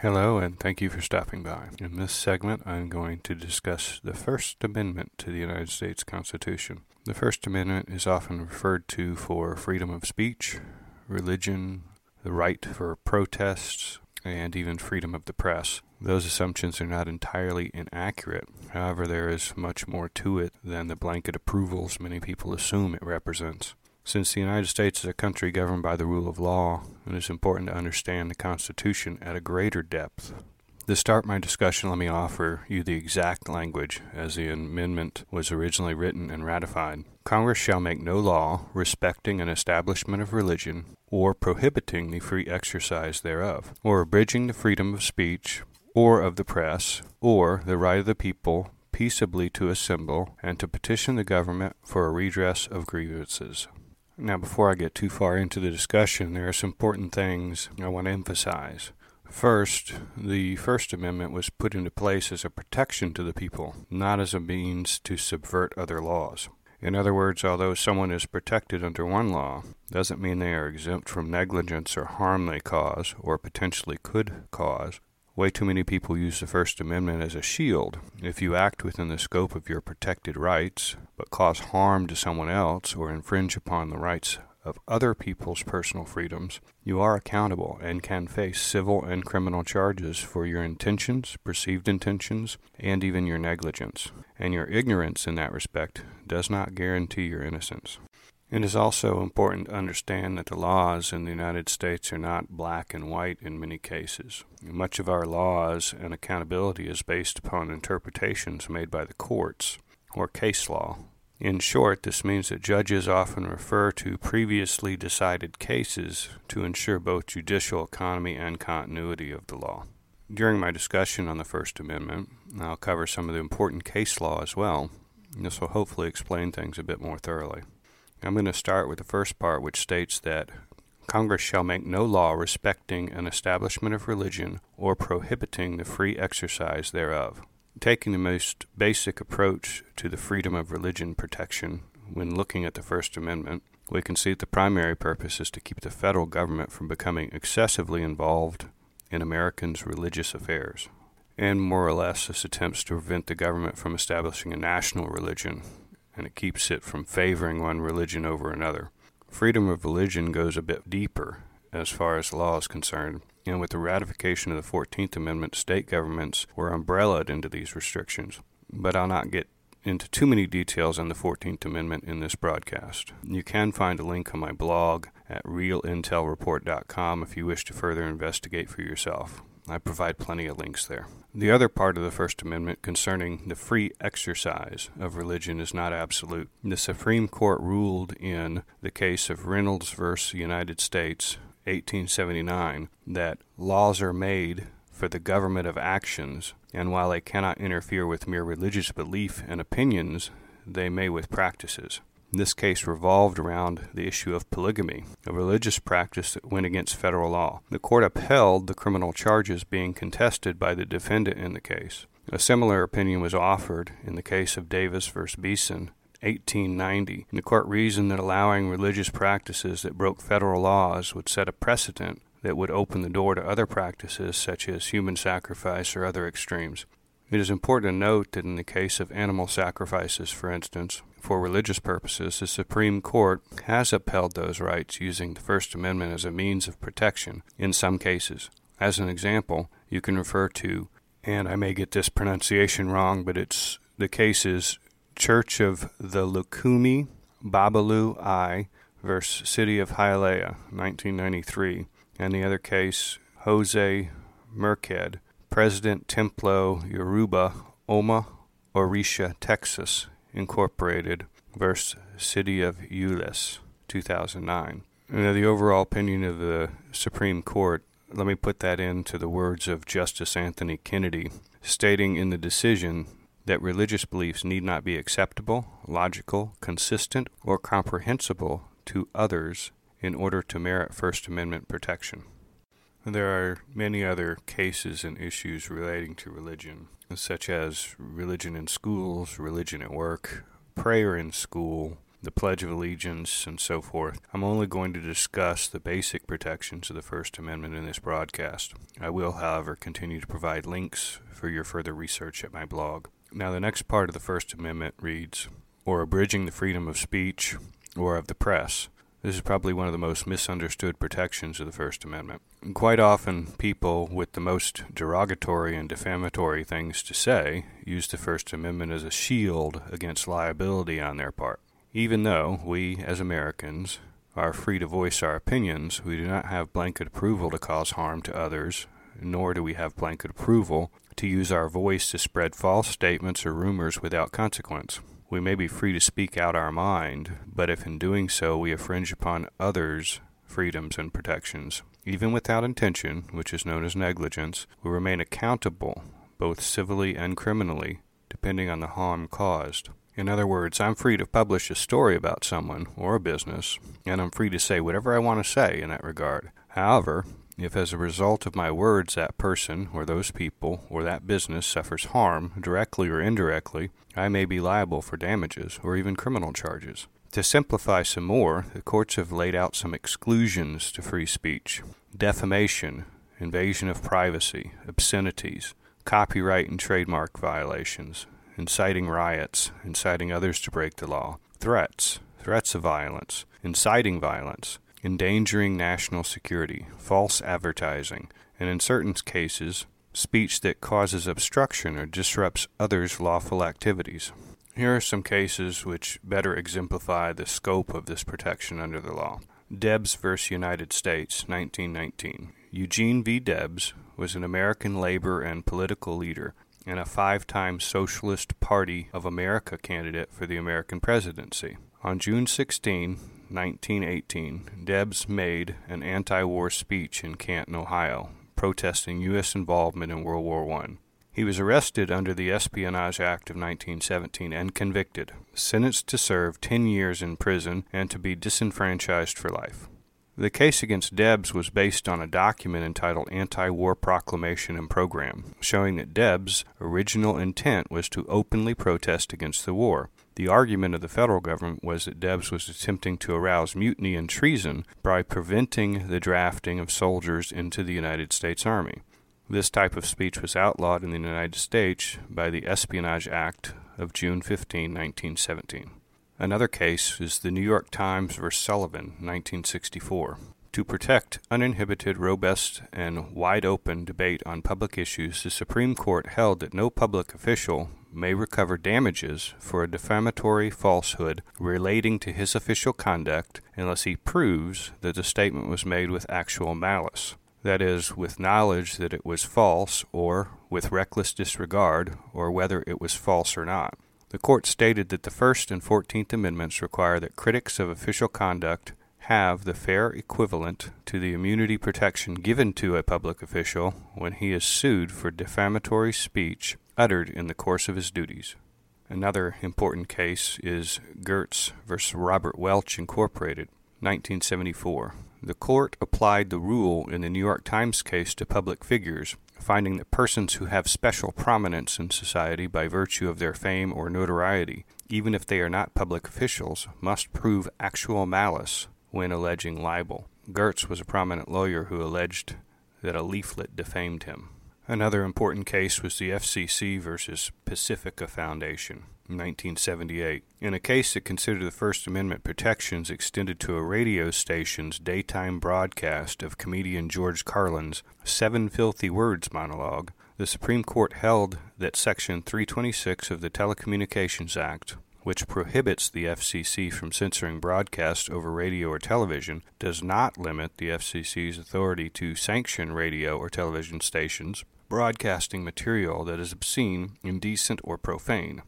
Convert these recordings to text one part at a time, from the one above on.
Hello, and thank you for stopping by. In this segment, I'm going to discuss the First Amendment to the United States Constitution. The First Amendment is often referred to for freedom of speech, religion, the right for protests, and even freedom of the press. Those assumptions are not entirely inaccurate. However, there is much more to it than the blanket approvals many people assume it represents. Since the United States is a country governed by the rule of law, it is important to understand the Constitution at a greater depth. To start my discussion, let me offer you the exact language as the amendment was originally written and ratified. Congress shall make no law respecting an establishment of religion, or prohibiting the free exercise thereof, or abridging the freedom of speech, or of the press, or the right of the people peaceably to assemble and to petition the government for a redress of grievances. Now, before I get too far into the discussion, there are some important things I want to emphasize. First, the First Amendment was put into place as a protection to the people, not as a means to subvert other laws. In other words, although someone is protected under one law, doesn't mean they are exempt from negligence or harm they cause or potentially could cause Way too many people use the First Amendment as a shield. If you act within the scope of your protected rights, but cause harm to someone else or infringe upon the rights of other people's personal freedoms, you are accountable and can face civil and criminal charges for your intentions, perceived intentions, and even your negligence. And your ignorance in that respect does not guarantee your innocence. It is also important to understand that the laws in the United States are not black and white in many cases. Much of our laws and accountability is based upon interpretations made by the courts, or case law. In short, this means that judges often refer to previously decided cases to ensure both judicial economy and continuity of the law. During my discussion on the First Amendment, I'll cover some of the important case law as well. This will hopefully explain things a bit more thoroughly. I'm going to start with the first part, which states that Congress shall make no law respecting an establishment of religion or prohibiting the free exercise thereof. Taking the most basic approach to the freedom of religion protection when looking at the First Amendment, we can see that the primary purpose is to keep the federal government from becoming excessively involved in Americans' religious affairs. And more or less, this attempts to prevent the government from establishing a national religion and it keeps it from favoring one religion over another. Freedom of religion goes a bit deeper as far as law is concerned, and with the ratification of the 14th Amendment, state governments were umbrellaed into these restrictions. But I'll not get into too many details on the 14th Amendment in this broadcast. You can find a link on my blog at realintelreport.com if you wish to further investigate for yourself. I provide plenty of links there. The other part of the First Amendment concerning the free exercise of religion is not absolute. The Supreme Court ruled in the case of Reynolds v. United States, 1879, that laws are made for the government of actions, and while they cannot interfere with mere religious belief and opinions, they may with practices. This case revolved around the issue of polygamy, a religious practice that went against federal law. The court upheld the criminal charges being contested by the defendant in the case. A similar opinion was offered in the case of Davis v. Beason, 1890. The court reasoned that allowing religious practices that broke federal laws would set a precedent that would open the door to other practices such as human sacrifice or other extremes. It is important to note that in the case of animal sacrifices, for instance, for religious purposes, the Supreme Court has upheld those rights using the First Amendment as a means of protection in some cases. As an example, you can refer to, and I may get this pronunciation wrong, but it's the case is Church of the Lukumi Babalu Aye versus City of Hialeah, 1993, and the other case, Jose Merced, President Templo Yoruba, Omo, Orisha, Texas, Incorporated versus City of Euless, 2009. Now, the overall opinion of the Supreme Court, let me put that into the words of Justice Anthony Kennedy, stating in the decision that religious beliefs need not be acceptable, logical, consistent, or comprehensible to others in order to merit First Amendment protection. There are many other cases and issues relating to religion, such as religion in schools, religion at work, prayer in school, the Pledge of Allegiance, and so forth. I'm only going to discuss the basic protections of the First Amendment in this broadcast. I will, however, continue to provide links for your further research at my blog. Now, the next part of the First Amendment reads, or abridging the freedom of speech or of the press. This is probably one of the most misunderstood protections of the First Amendment. Quite often, people with the most derogatory and defamatory things to say use the First Amendment as a shield against liability on their part. Even though we, as Americans, are free to voice our opinions, we do not have blanket approval to cause harm to others, nor do we have blanket approval to use our voice to spread false statements or rumors without consequence. We may be free to speak out our mind, but if in doing so we infringe upon others' freedoms and protections, even without intention, which is known as negligence, we remain accountable, both civilly and criminally, depending on the harm caused. In other words, I'm free to publish a story about someone or a business, and I'm free to say whatever I want to say in that regard. However, if as a result of my words that person or those people or that business suffers harm, directly or indirectly, I may be liable for damages or even criminal charges. To simplify some more, the courts have laid out some exclusions to free speech defamation, invasion of privacy, obscenities, copyright and trademark violations, inciting riots, inciting others to break the law, threats, threats of violence, inciting violence, endangering national security, false advertising, and in certain cases, speech that causes obstruction or disrupts others' lawful activities. Here are some cases which better exemplify the scope of this protection under the law. Debs v. United States, 1919. Eugene V. Debs was an American labor and political leader and a five time Socialist Party of America candidate for the American presidency. On June 16, 1918, Debs made an anti war speech in Canton, Ohio, protesting U.S. involvement in World War I. He was arrested under the Espionage Act of 1917 and convicted, sentenced to serve 10 years in prison and to be disenfranchised for life. The case against Debs was based on a document entitled Anti War Proclamation and Program, showing that Debs' original intent was to openly protest against the war. The argument of the federal government was that Debs was attempting to arouse mutiny and treason by preventing the drafting of soldiers into the United States Army. This type of speech was outlawed in the United States by the Espionage Act of June 15, 1917. Another case is the New York Times v. Sullivan, 1964. To protect uninhibited, robust, and wide open debate on public issues, the Supreme Court held that no public official may recover damages for a defamatory falsehood relating to his official conduct unless he proves that the statement was made with actual malice. That is, with knowledge that it was false, or with reckless disregard, or whether it was false or not. The court stated that the First and Fourteenth Amendments require that critics of official conduct have the fair equivalent to the immunity protection given to a public official when he is sued for defamatory speech uttered in the course of his duties. Another important case is Gertz v. Robert Welch Incorporated, 1974. The court applied the rule in the New York Times case to public figures, finding that persons who have special prominence in society by virtue of their fame or notoriety, even if they are not public officials, must prove actual malice when alleging libel. Gertz was a prominent lawyer who alleged that a leaflet defamed him. Another important case was the FCC versus Pacifica Foundation. 1978, in a case that considered the First Amendment protections extended to a radio station's daytime broadcast of comedian George Carlin's Seven Filthy Words monologue, the Supreme Court held that Section 326 of the Telecommunications Act, which prohibits the FCC from censoring broadcasts over radio or television, does not limit the FCC's authority to sanction radio or television stations broadcasting material that is obscene, indecent, or profane.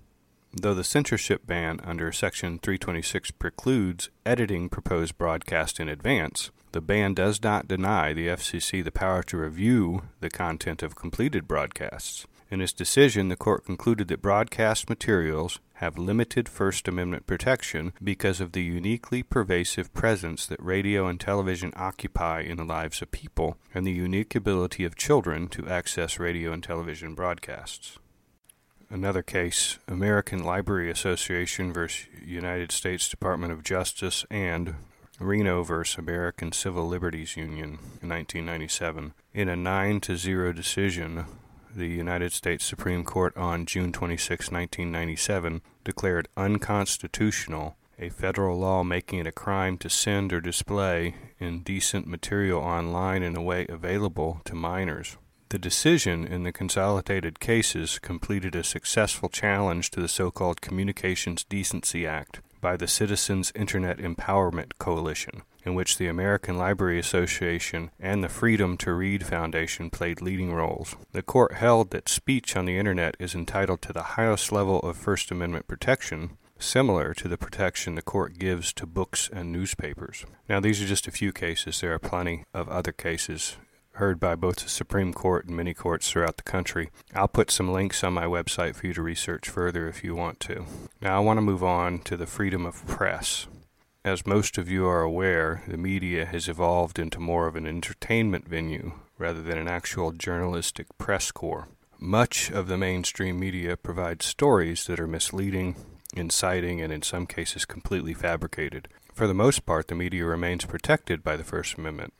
Though the censorship ban under Section 326 precludes editing proposed broadcast in advance, the ban does not deny the FCC the power to review the content of completed broadcasts. In its decision, the court concluded that broadcast materials have limited First Amendment protection because of the uniquely pervasive presence that radio and television occupy in the lives of people and the unique ability of children to access radio and television broadcasts. Another case American Library Association versus United States Department of Justice and Reno versus American Civil Liberties Union in 1997. In a 9 to 0 decision, the United States Supreme Court on June 26, 1997, declared unconstitutional a federal law making it a crime to send or display indecent material online in a way available to minors. The decision in the consolidated cases completed a successful challenge to the so called Communications Decency Act by the Citizens Internet Empowerment Coalition, in which the American Library Association and the Freedom to Read Foundation played leading roles. The court held that speech on the Internet is entitled to the highest level of First Amendment protection, similar to the protection the court gives to books and newspapers. Now, these are just a few cases. There are plenty of other cases heard by both the Supreme Court and many courts throughout the country. I'll put some links on my website for you to research further if you want to. Now, I want to move on to the freedom of press. As most of you are aware, the media has evolved into more of an entertainment venue rather than an actual journalistic press corps. Much of the mainstream media provides stories that are misleading, inciting, and in some cases completely fabricated. For the most part, the media remains protected by the First Amendment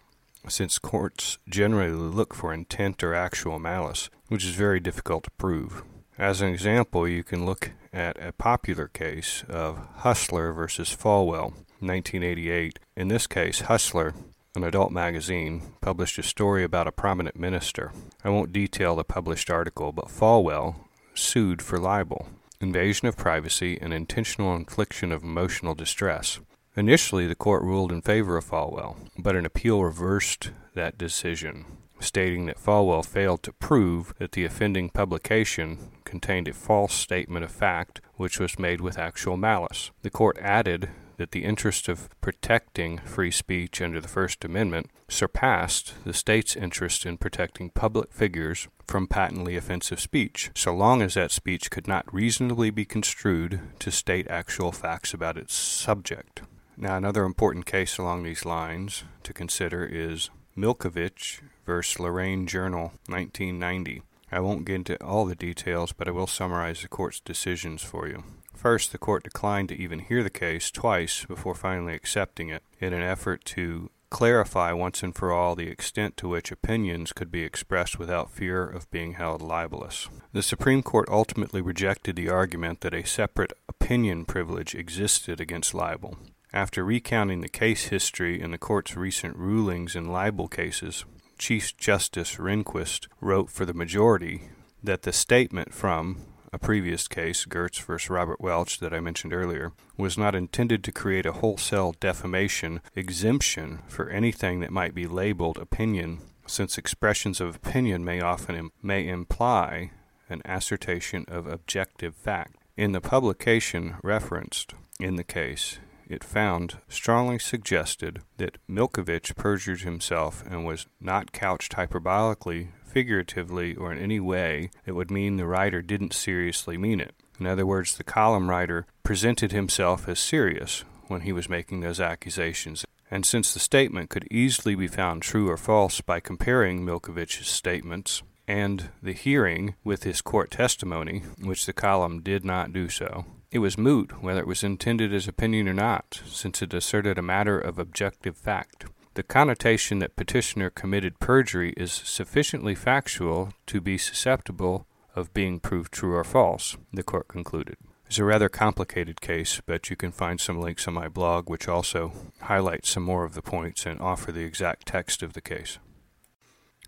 since courts generally look for intent or actual malice, which is very difficult to prove. As an example, you can look at a popular case of Hustler versus Falwell, 1988. In this case, Hustler, an adult magazine, published a story about a prominent minister. I won't detail the published article, but Falwell sued for libel, invasion of privacy, and intentional infliction of emotional distress. Initially, the court ruled in favor of Falwell, but an appeal reversed that decision, stating that Falwell failed to prove that the offending publication contained a false statement of fact which was made with actual malice. The court added that the interest of protecting free speech under the First Amendment surpassed the state's interest in protecting public figures from patently offensive speech, so long as that speech could not reasonably be construed to state actual facts about its subject. Now, another important case along these lines to consider is Milkovich versus Lorain Journal, 1990. I won't get into all the details, but I will summarize the court's decisions for you. First, the court declined to even hear the case twice before finally accepting it in an effort to clarify once and for all the extent to which opinions could be expressed without fear of being held libelous. The Supreme Court ultimately rejected the argument that a separate opinion privilege existed against libel. After recounting the case history and the court's recent rulings in libel cases, Chief Justice Rehnquist wrote for the majority that the statement from a previous case, Gertz v. Robert Welch, that I mentioned earlier, was not intended to create a wholesale defamation exemption for anything that might be labeled opinion, since expressions of opinion may often Im- may imply an assertion of objective fact. In the publication referenced in the case, it found strongly suggested that Milkovich perjured himself and was not couched hyperbolically, figuratively, or in any way that would mean the writer didn't seriously mean it. In other words, the column writer presented himself as serious when he was making those accusations. And since the statement could easily be found true or false by comparing Milkovich's statements and the hearing with his court testimony, which the column did not do so, it was moot whether it was intended as opinion or not, since it asserted a matter of objective fact. The connotation that petitioner committed perjury is sufficiently factual to be susceptible of being proved true or false, the court concluded. It's a rather complicated case, but you can find some links on my blog which also highlight some more of the points and offer the exact text of the case.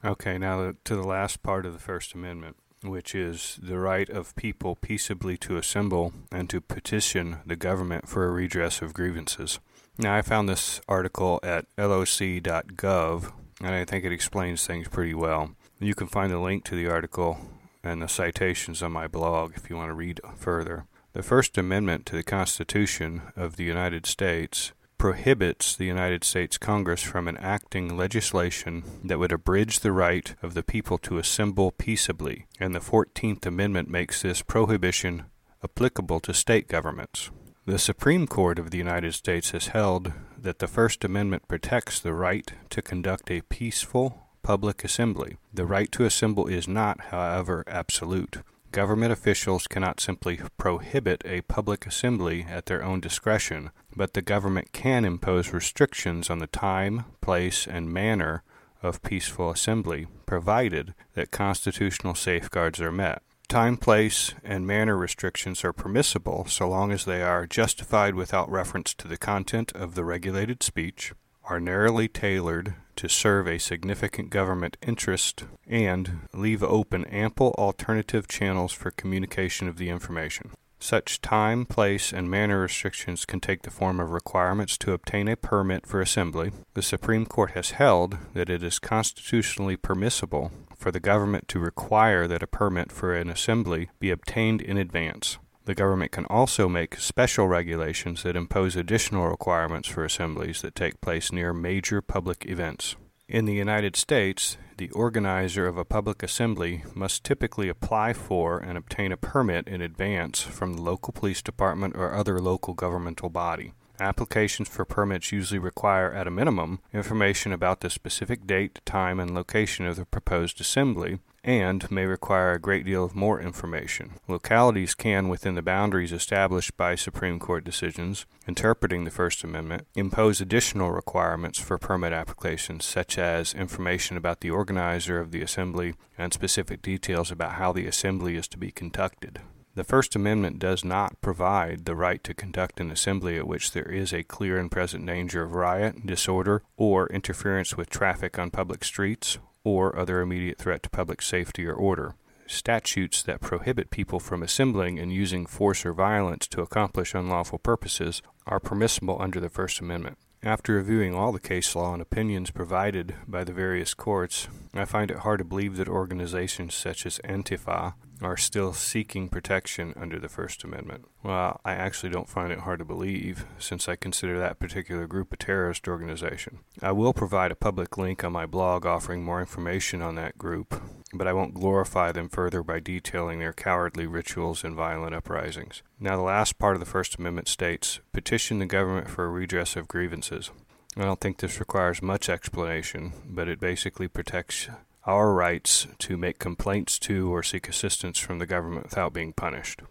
Okay, now to the last part of the First Amendment which is the right of people peaceably to assemble and to petition the government for a redress of grievances. Now, I found this article at loc.gov, and I think it explains things pretty well. You can find the link to the article and the citations on my blog if you want to read further. The First Amendment to the Constitution of the United States prohibits the United States Congress from enacting legislation that would abridge the right of the people to assemble peaceably, and the Fourteenth Amendment makes this prohibition applicable to state governments. The Supreme Court of the United States has held that the First Amendment protects the right to conduct a peaceful public assembly. The right to assemble is not, however, absolute. Government officials cannot simply prohibit a public assembly at their own discretion, but the government can impose restrictions on the time, place, and manner of peaceful assembly, provided that constitutional safeguards are met. Time, place, and manner restrictions are permissible so long as they are justified without reference to the content of the regulated speech, are narrowly tailored to serve a significant government interest and leave open ample alternative channels for communication of the information. Such time, place, and manner restrictions can take the form of requirements to obtain a permit for assembly. The Supreme Court has held that it is constitutionally permissible for the government to require that a permit for an assembly be obtained in advance. The government can also make special regulations that impose additional requirements for assemblies that take place near major public events. In the United States, the organizer of a public assembly must typically apply for and obtain a permit in advance from the local police department or other local governmental body. Applications for permits usually require, at a minimum, information about the specific date, time, and location of the proposed assembly, and may require a great deal of more information. Localities can, within the boundaries established by Supreme Court decisions interpreting the First Amendment, impose additional requirements for permit applications, such as information about the organizer of the assembly and specific details about how the assembly is to be conducted. The First Amendment does not provide the right to conduct an assembly at which there is a clear and present danger of riot, disorder, or interference with traffic on public streets, or other immediate threat to public safety or order. Statutes that prohibit people from assembling and using force or violence to accomplish unlawful purposes are permissible under the First Amendment. After reviewing all the case law and opinions provided by the various courts, I find it hard to believe that organizations such as Antifa are still seeking protection under the First Amendment. Well, I actually don't find it hard to believe, since I consider that particular group a terrorist organization. I will provide a public link on my blog offering more information on that group, but I won't glorify them further by detailing their cowardly rituals and violent uprisings. Now, the last part of the First Amendment states petition the government for a redress of grievances. I don't think this requires much explanation, but it basically protects our rights to make complaints to or seek assistance from the government without being punished.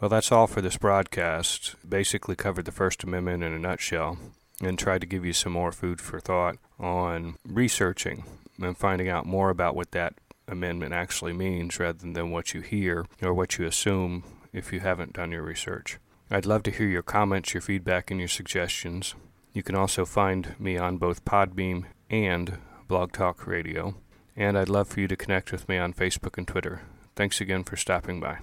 Well, that's all for this broadcast. Basically, covered the First Amendment in a nutshell and tried to give you some more food for thought on researching and finding out more about what that amendment actually means rather than what you hear or what you assume if you haven't done your research. I'd love to hear your comments, your feedback, and your suggestions. You can also find me on both Podbean and Blog Talk Radio and I'd love for you to connect with me on Facebook and Twitter. Thanks again for stopping by.